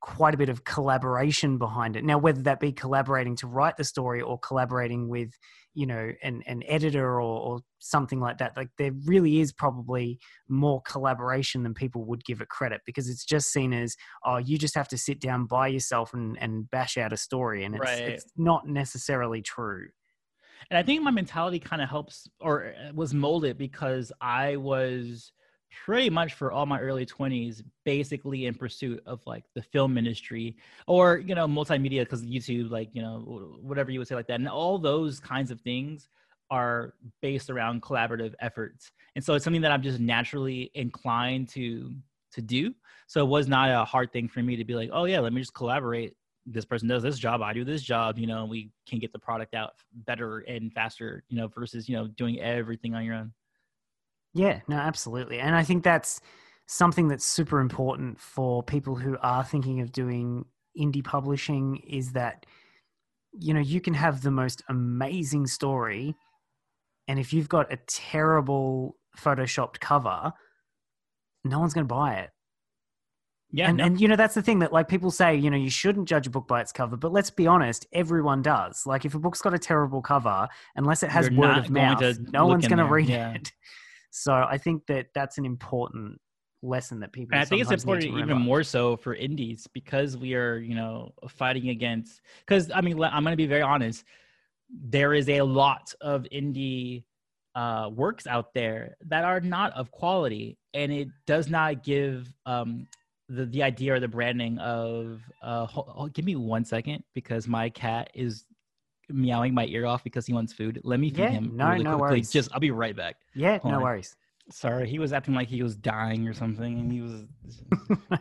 quite a bit of collaboration behind it. Now, whether that be collaborating to write the story or collaborating with, you know, an, an editor or, or something like that, like there really is probably more collaboration than people would give it credit because it's just seen as, oh, you just have to sit down by yourself and, and bash out a story. And it's, Right. it's not necessarily true. and I think my mentality kind of helps or uh, was molded because I was pretty much for all my early 20s basically in pursuit of like the film industry or you know multimedia because youtube like you know whatever you would say like that. And all those kinds of things are based around collaborative efforts. And so it's something that i'm just naturally inclined to to do. So it was not a hard thing for me to be like oh yeah let me just collaborate. This person does this job i do this job you know we can get the product out better and faster you know versus you know doing everything on your own yeah, no, absolutely. And I think that's something that's super important for people who are thinking of doing indie publishing is that you know, you can have the most amazing story and if you've got a terrible photoshopped cover, no one's going to buy it. Yeah, and, no. and you know that's the thing that like people say you know you shouldn't judge a book by its cover, but let's be honest, everyone does. Like if a book's got a terrible cover, unless it has You're word of mouth, no one's going to read yeah. it. So I think that that's an important lesson that people. And I think it's sometimes need to important even more so for indies because we are, you know, fighting against. Because I mean, I'm going to be very honest. There is a lot of indie uh, works out there that are not of quality, and it does not give um, the the idea or the branding of. Uh, oh, give me one second because my cat is meowing my ear off because he wants food. Let me feed Yeah, him no, really no quickly. worries. Just I'll be right back. Yeah, Hold no on. worries. Sorry, he was acting like he was dying or something, and he was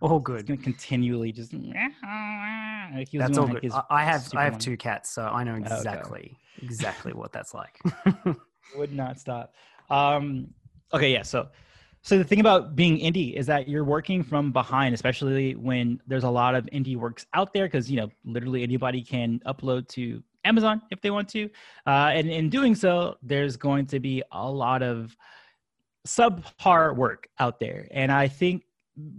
all He's good. gonna continually just. Like he was That's all like, good. I, I have I have one. two cats, so I know Okay. exactly exactly what that's like. Would not stop. Um. Okay. Yeah. So, so the thing about being indie is that you're working from behind, especially when there's a lot of indie works out there, because you know literally anybody can upload to Amazon if they want to, uh, and in doing so, there's going to be a lot of subpar work out there, and I think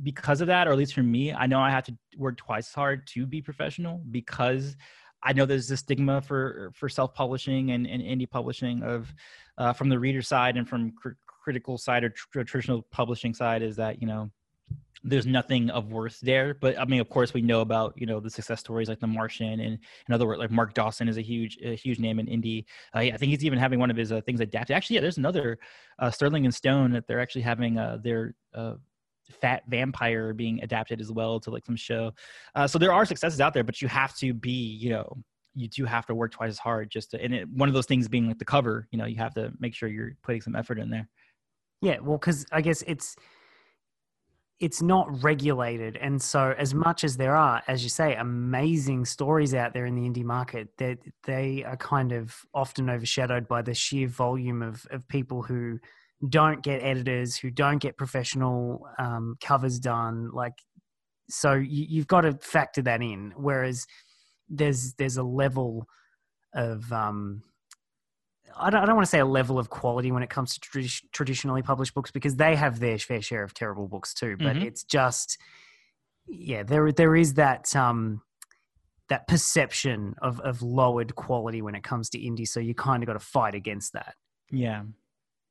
because of that, or at least for me, I know I have to work twice as hard to be professional because I know there's a stigma for for self publishing and, and indie publishing of uh, from the reader side and from cr- critical side or tr- traditional publishing side is that you know there's nothing of worth there. But I mean, of course, we know about you know the success stories like The Martian and in other words, like Mark Dawson is a huge a huge name in indie. Uh, I think he's even having one of his uh, things adapted. Actually, yeah, there's another uh, Sterling and Stone that they're actually having uh, their uh, Fat Vampire being adapted as well to like some show. Uh, so there are successes out there, but you have to be you know you do have to work twice as hard just to and it, one of those things being like the cover you know you have to make sure you're putting some effort in there Yeah, well, because I guess it's it's not regulated, and so as much as there are, as you say, amazing stories out there in the indie market, that they are kind of often overshadowed by the sheer volume of of people who don't get editors, who don't get professional um, covers done. Like, so you, you've got to factor that in. Whereas there's there's a level of um, I don't, I don't want to say a level of quality when it comes to tradi- traditionally published books because they have their fair share of terrible books too. But Mhm. it's just, yeah, there there is that um, that perception of of lowered quality when it comes to indie. So you kind of got to fight against that. yeah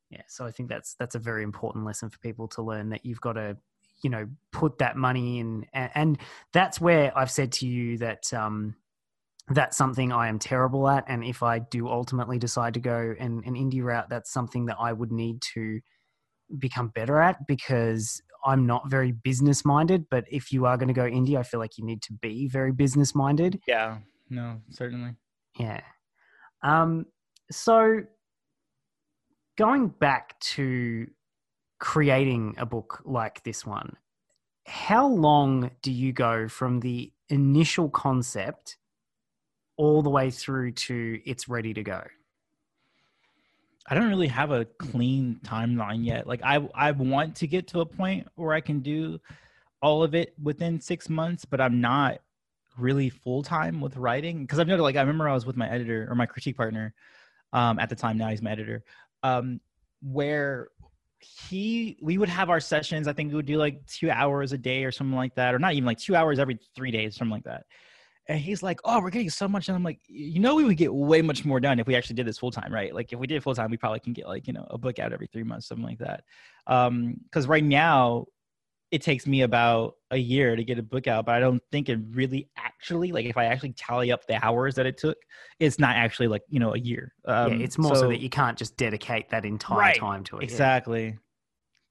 Yeah, so I think that's that's a very important lesson for people to learn that you've got to, you know, put that money in, and, and that's where I've said to you that um, that's something I am terrible at, and if I do ultimately decide to go an, an indie route, that's something that I would need to become better at because I'm not very business minded. But if you are going to go indie, I feel like you need to be very business minded. yeah no certainly Yeah. Um, so going back to creating a book like this one, how long do you go from the initial concept all the way through to it's ready to go? I don't really have a clean timeline yet. Like I I want to get to a point where I can do all of it within 6 months, but I'm not really full time with writing because I've noted like I remember I was with my editor or my critique partner um at the time now he's my editor um where he we would have our sessions I think we would do like 2 hours a day or something like that or not even like 2 hours every 3 days something like that. And he's like, "Oh, we're getting so much." And I'm like, "You know, we would get way much more done if we actually did this full time, right? Like, if we did full time, we probably can get like you know a book out every three months, something like that. Um, because right now, it takes me about a year to get a book out, but I don't think it really actually like if I actually tally up the hours that it took, it's not actually like you know a year. Um, yeah, it's more so, so that you can't just dedicate that entire Right, time to it. exactly.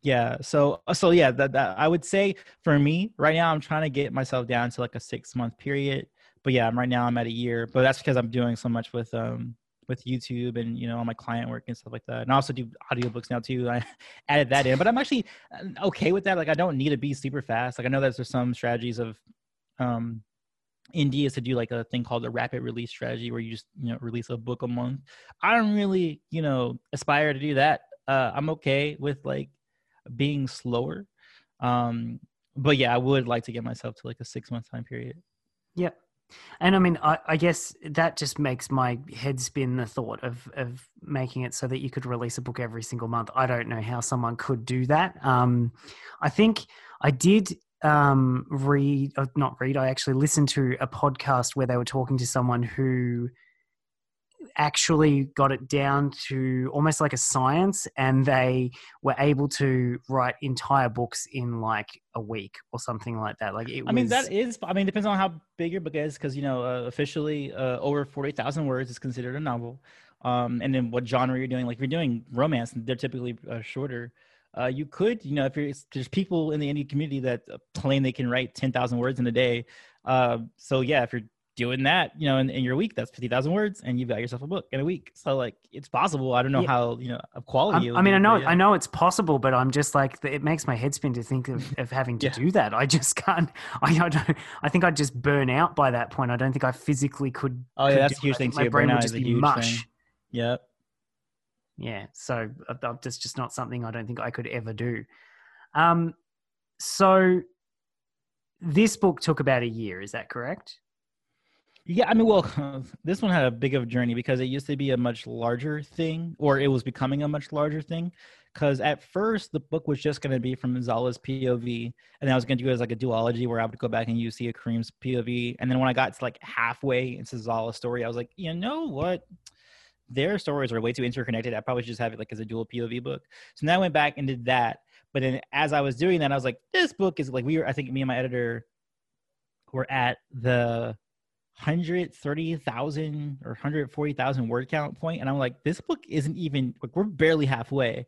Yeah. So uh, so yeah, that, that I would say for me right now I'm trying to get myself down to like a six month period. But yeah, I'm right now I'm at a year. But that's because I'm doing so much with um with YouTube and you know all my client work and stuff like that. And I also do audiobooks now too. I added that in, but I'm actually uh, okay with that. Like I don't need to be super fast. Like I know that there's some strategies of um indie is to do like a thing called a rapid release strategy where you just you know release a book a month. I don't really you know aspire to do that. Uh, I'm okay with like being slower. Um, but yeah, I would like to get myself to like a six month time period. Yep. And I mean, I, I, guess that just makes my head spin the thought of, of making it so that you could release a book every single month. I don't know how someone could do that. Um, I think I did um, read, uh, not read, I actually listened to a podcast where they were talking to someone who actually got it down to almost like a science and they were able to write entire books in like a week or something like that. Like it i mean that is i mean depends on how big your book is because you know uh, officially uh, over 40000 words is considered a novel. Um, and then what genre you're doing like if you're doing romance they're typically uh, shorter. Uh, you could, you know, if you're, there's people in the indie community that claim they can write 10,000 words in a day. Uh, so yeah, if you're doing that, you know, in, in your week, that's 50,000 words and you've got yourself a book in a week. So like it's possible. I don't know yeah. how, you know, of quality. I mean, I know. I know it's possible, but I'm just like, it makes my head spin to think of, of having to yeah. do that. I just can't, I, I don't, I think I'd just burn out by that point. I don't think I physically could. Oh yeah, that's a huge thing too. My brain would just be mush. Thing. Yep. Yeah. So uh, that's just not something I don't think I could ever do. Um, so this book took about a year. Is that correct? Yeah, I mean, well, this one had a big of a journey because it used to be a much larger thing, or it was becoming a much larger thing. Because at first, the book was just going to be from Zala's POV, and I was going to do it as like a duology where I would go back and use Sia Kareem's POV. And then when I got to like halfway into Zala's story, I was like, you know what? Their stories are way too interconnected. I probably should just have it like as a dual POV book. So then I went back and did that. But then as I was doing that, I was like, this book is like we were. I think me and my editor were at the 130,000 or 140,000 word count point and I'm like this book isn't even like we're barely halfway.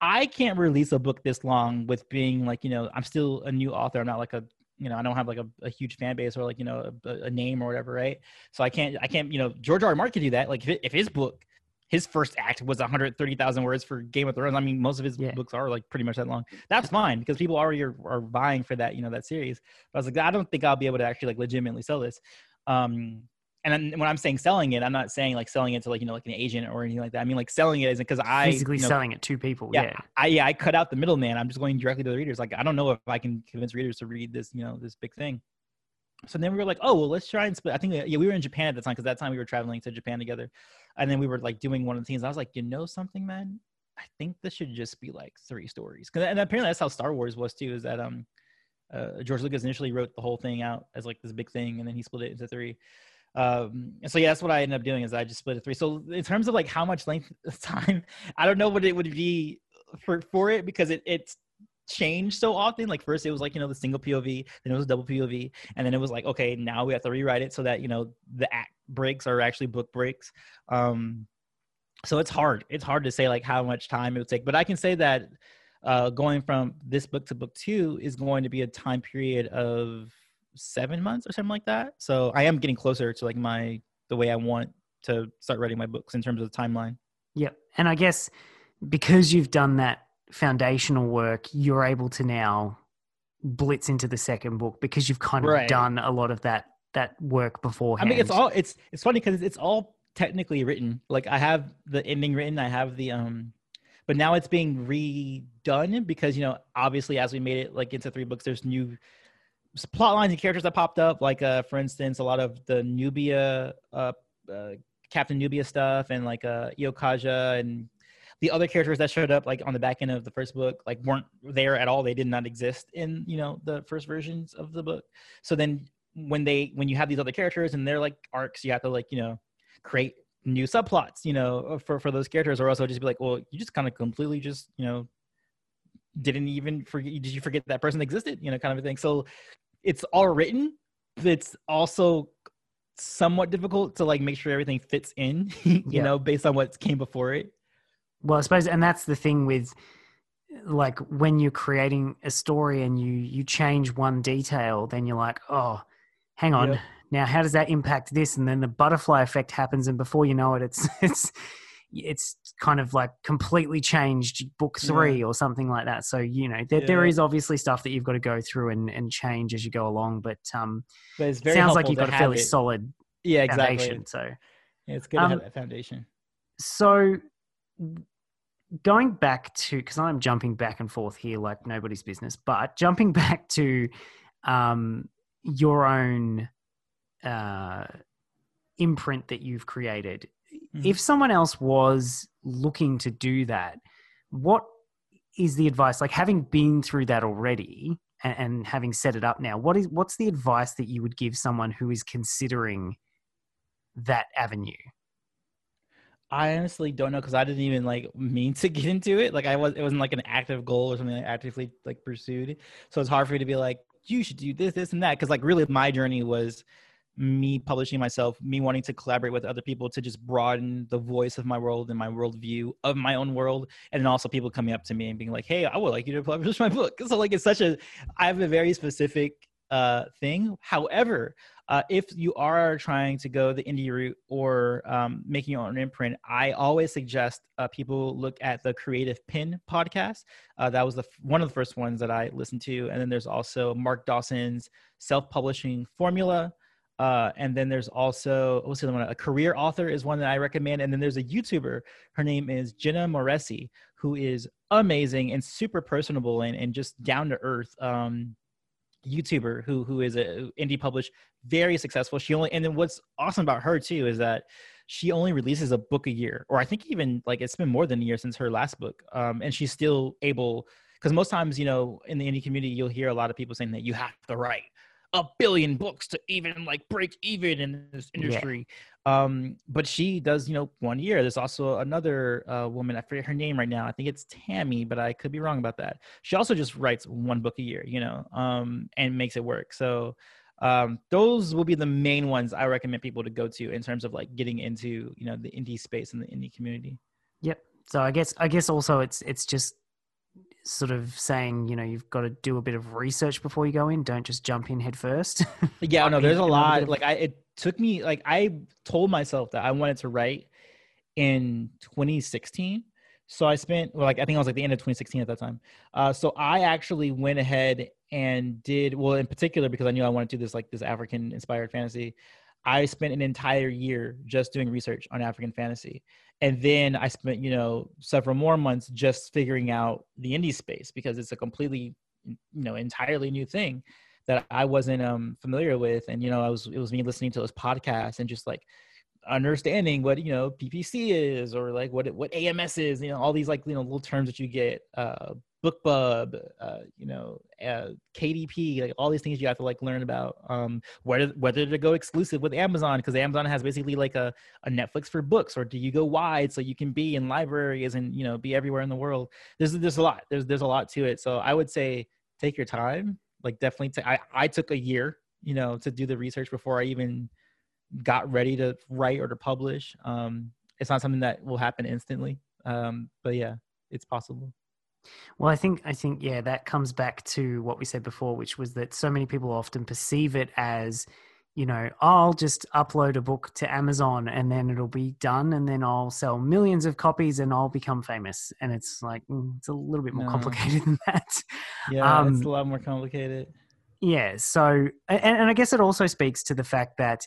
I can't release a book this long with being like, you know, I'm still a new author. I'm not like a you know, I don't have like a, a huge fan base or like, you know, a, a, name or whatever, right? So I can't, I can't, you know, George R. R. Martin can do that. Like if, it, if his book, his first act was 130,000 words for Game of Thrones. I mean, most of his yeah. books are like pretty much that long. That's fine because people already are, are vying for that, you know, that series. But I was like, I don't think I'll be able to actually like legitimately sell this. Um, and then when I'm saying selling it, I'm not saying like selling it to like you know like an agent or anything like that. I mean like selling it isn't because I physically you know, selling it to people. Yeah, yeah, I yeah I cut out the middleman. I'm just going directly to the readers. Like I don't know if I can convince readers to read this you know this big thing. So then we were like, oh well, let's try and split. I think yeah we were in Japan at the time because that time we were traveling to Japan together, and then we were like doing one of the things. I was like, you know something, man. I think this should just be like three stories. Cause, and apparently that's how Star Wars was too. Is that um, uh, George Lucas initially wrote the whole thing out as like this big thing, and then he split it into three. Um, and so yeah, that's what I ended up doing is I just split it three. So in terms of like how much length of time, I don't know what it would be for for it because it it's changed so often. Like first it was like, you know, the single POV, then it was double POV, and then it was like, okay, now we have to rewrite it so that, you know, the act breaks are actually book breaks. Um so it's hard. It's hard to say like how much time it would take. But I can say that uh going from this book to book two is going to be a time period of seven months or something like that. So I am getting closer to like my the way I want to start writing my books in terms of the timeline. Yep. And I guess because you've done that foundational work, you're able to now blitz into the second book because you've kind of right. done a lot of that that work beforehand. I mean, it's all it's it's funny because it's all technically written. Like I have the ending written, I have the um, but now it's being redone because you know obviously as we made it like into three books, there's new plot lines and characters that popped up. Like uh, for instance, a lot of the Nubia uh, uh Captain Nubia stuff and like uh Iokaja and the other characters that showed up like on the back end of the first book like weren't there at all they did not exist in you know the first versions of the book so then when they when you have these other characters and they're like arcs you have to like you know create new subplots you know uh, for for those characters or else I'll just be like well you just kind of completely just you know didn't even forget did you forget that person existed you know kind of a thing so it's all written it's also somewhat difficult to like make sure everything fits in you yeah. know based on what came before it well, I suppose, and that's the thing with like when you're creating a story and you you change one detail, then you're like, oh, hang on, Yep. Now how does that impact this? And then the butterfly effect happens, and before you know it, it's it's it's kind of like completely changed book Yeah. three or something like that. So you know there there Yeah. is obviously stuff that you've got to go through and and change as you go along, but um, But it sounds like you've got a fairly it. solid yeah, exactly. foundation. So Yeah, it's good to Um, have that foundation. so going back to because i'm jumping back and forth here like nobody's business but jumping back to um, your own uh, imprint that you've created Mhm. if someone else was looking to do that what is the advice like having been through that already and, and having set it up now what is what's the advice that you would give someone who is considering that avenue I honestly don't know because I didn't even like mean to get into it. Like I was, it wasn't like an active goal or something I actively like pursued. So it's hard for me to be like, you should do this, this, and that. Because like really, my journey was me publishing myself, me wanting to collaborate with other people to just broaden the voice of my world and my worldview of my own world, and then also people coming up to me and being like, "Hey, I would like you to publish my book." So like, it's such a, I have a very specific uh thing. However, uh, if you are trying to go the indie route or um, making your own imprint, I always suggest uh, people look at the Creative Penn podcast. Uh, that was the f- one of the first ones that I listened to, and then there's also Mark Dawson's self-publishing formula. Uh, and then there's also what's the other one? A career author is one that I recommend, and then there's a YouTuber. Her name is Jenna Moreci, who is amazing and super personable and, and just down to earth. Um, YouTuber who who is a indie published, very successful. She only and then what's awesome about her too is that she only releases a book a year, or I think even like it's been more than a year since her last book. Um, and she's still able because most times you know in the indie community you'll hear a lot of people saying that you have to write a billion books to even like break even in this Yeah. industry. Um, but she does, you know, one year. There's also another uh, woman. I forget her name right now. I think it's Tammy, but I could be wrong about that. She also just writes one book a year, you know, um, and makes it work. So um, those will be the main ones I recommend people to go to in terms of like getting into, you know, the indie space and the indie community. Yep. So I guess I guess also it's it's just sort of saying you know you've got to do a bit of research before you go in. Don't just jump in head first. Yeah, I no, there's a lot. of- Like I, it took me like I told myself that I wanted to write in 2016. So I spent well, like I think I was like the end of 2016 at that time. Uh, so I actually went ahead and did well in particular because I knew I wanted to do this like this African inspired fantasy. I spent an entire year just doing research on African fantasy. And then I spent, you know, several more months just figuring out the indie space because it's a completely, you know, entirely new thing that I wasn't um familiar with. And, you know, I was it was me listening to those podcasts and just like understanding what you know PPC is or like what what AMS is, you know, all these like you know little terms that you get, uh, BookBub, uh, you know, uh, KDP, like all these things you have to like learn about. Um, whether whether to go exclusive with Amazon because Amazon has basically like a a Netflix for books, or do you go wide so you can be in libraries and you know be everywhere in the world? There's there's a lot. There's there's a lot to it. So I would say take your time. Like definitely, ta- I I took a year, you know, to do the research before I even got ready to write or to publish. Um, it's not something that will happen instantly. Um, but yeah, it's possible. Well, I think I think yeah, that comes back to what we said before, which was that so many people often perceive it as, you know, I'll just upload a book to Amazon and then it'll be done, and then I'll sell millions of copies and I'll become famous. And it's like mm, it's a little bit more No. complicated than that. Yeah, Um, it's a lot more complicated. Yeah. So, and, and I guess it also speaks to the fact that,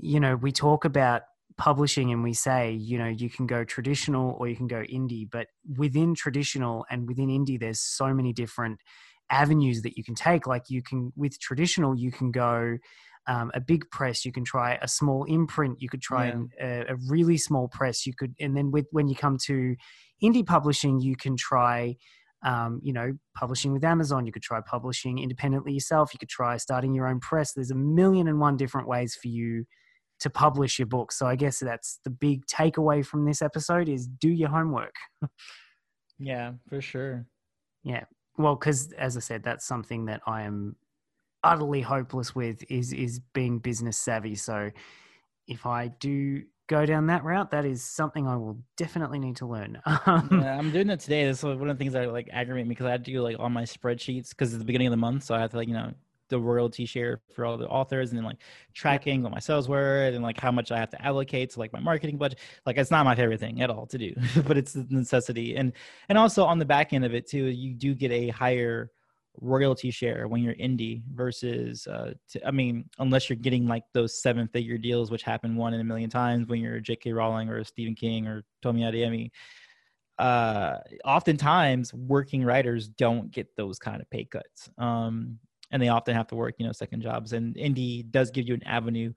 you know, we talk about publishing and we say, you know, you can go traditional or you can go indie, but within traditional and within indie, there's so many different avenues that you can take. Like you can, with traditional, you can go um, a big press, you can try a small imprint, you could try Yeah. an, a, a really small press, you could, and then with when you come to indie publishing, you can try um, you know, publishing with Amazon. You could try publishing independently yourself. You could try starting your own press. There's a million and one different ways for you to publish your book. So I guess that's the big takeaway from this episode is do your homework. Yeah, for sure. Yeah. Well, because as I said, that's something that I am utterly hopeless with is is being business savvy. So if I do go down that route, that is something I will definitely need to learn. Yeah, I'm doing that today. This is one of the things that like aggravate me because I had to do like all my spreadsheets because it's the beginning of the month, so I have to like you know the royalty share for all the authors and then like tracking what my sales were and like how much I have to allocate to like my marketing budget. Like it's not my favorite thing at all to do, but it's a necessity. And and also on the back end of it too, you do get a higher royalty share when you're indie versus uh to, i mean unless you're getting like those seven figure deals which happen one in a million times when you're jk rowling or stephen king or tomi adeyemi uh oftentimes working writers don't get those kind of pay cuts um and they often have to work you know second jobs and indie does give you an avenue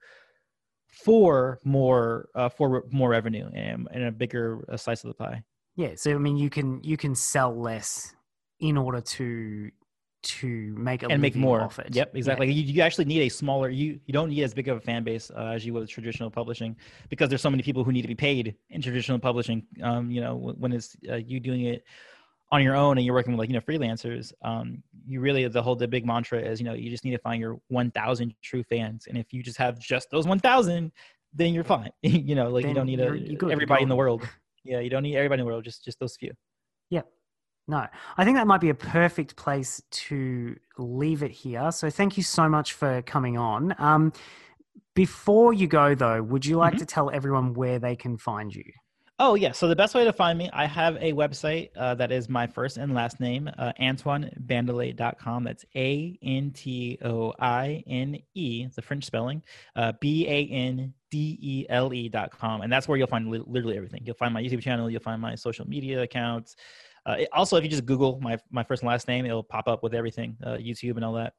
for more uh, for more revenue and, and a bigger uh, slice of the pie yeah so i mean you can you can sell less in order to to make a and make more off it. Yep, exactly. Yeah. You, you actually need a smaller. You you don't need as big of a fan base uh, as you would with traditional publishing because there's so many people who need to be paid in traditional publishing. Um, you know, when it's uh, you doing it on your own and you're working with like you know freelancers, um, you really the whole the big mantra is you know you just need to find your 1,000 true fans, and if you just have just those 1,000, then you're fine. you know, like then you don't need a, everybody in the world. Yeah, you don't need everybody in the world. Just just those few. Yep. No, I think that might be a perfect place to leave it here. So thank you so much for coming on. Um, before you go, though, would you like mm-hmm. to tell everyone where they can find you? Oh, yeah. So the best way to find me, I have a website uh, that is my first and last name, uh, AntoineBandele.com. That's A N T O I N E, the French spelling, uh, B A N D E L E.com. And that's where you'll find li- literally everything. You'll find my YouTube channel, you'll find my social media accounts. Uh, it, also, if you just Google my my first and last name, it'll pop up with everything, uh, YouTube and all that.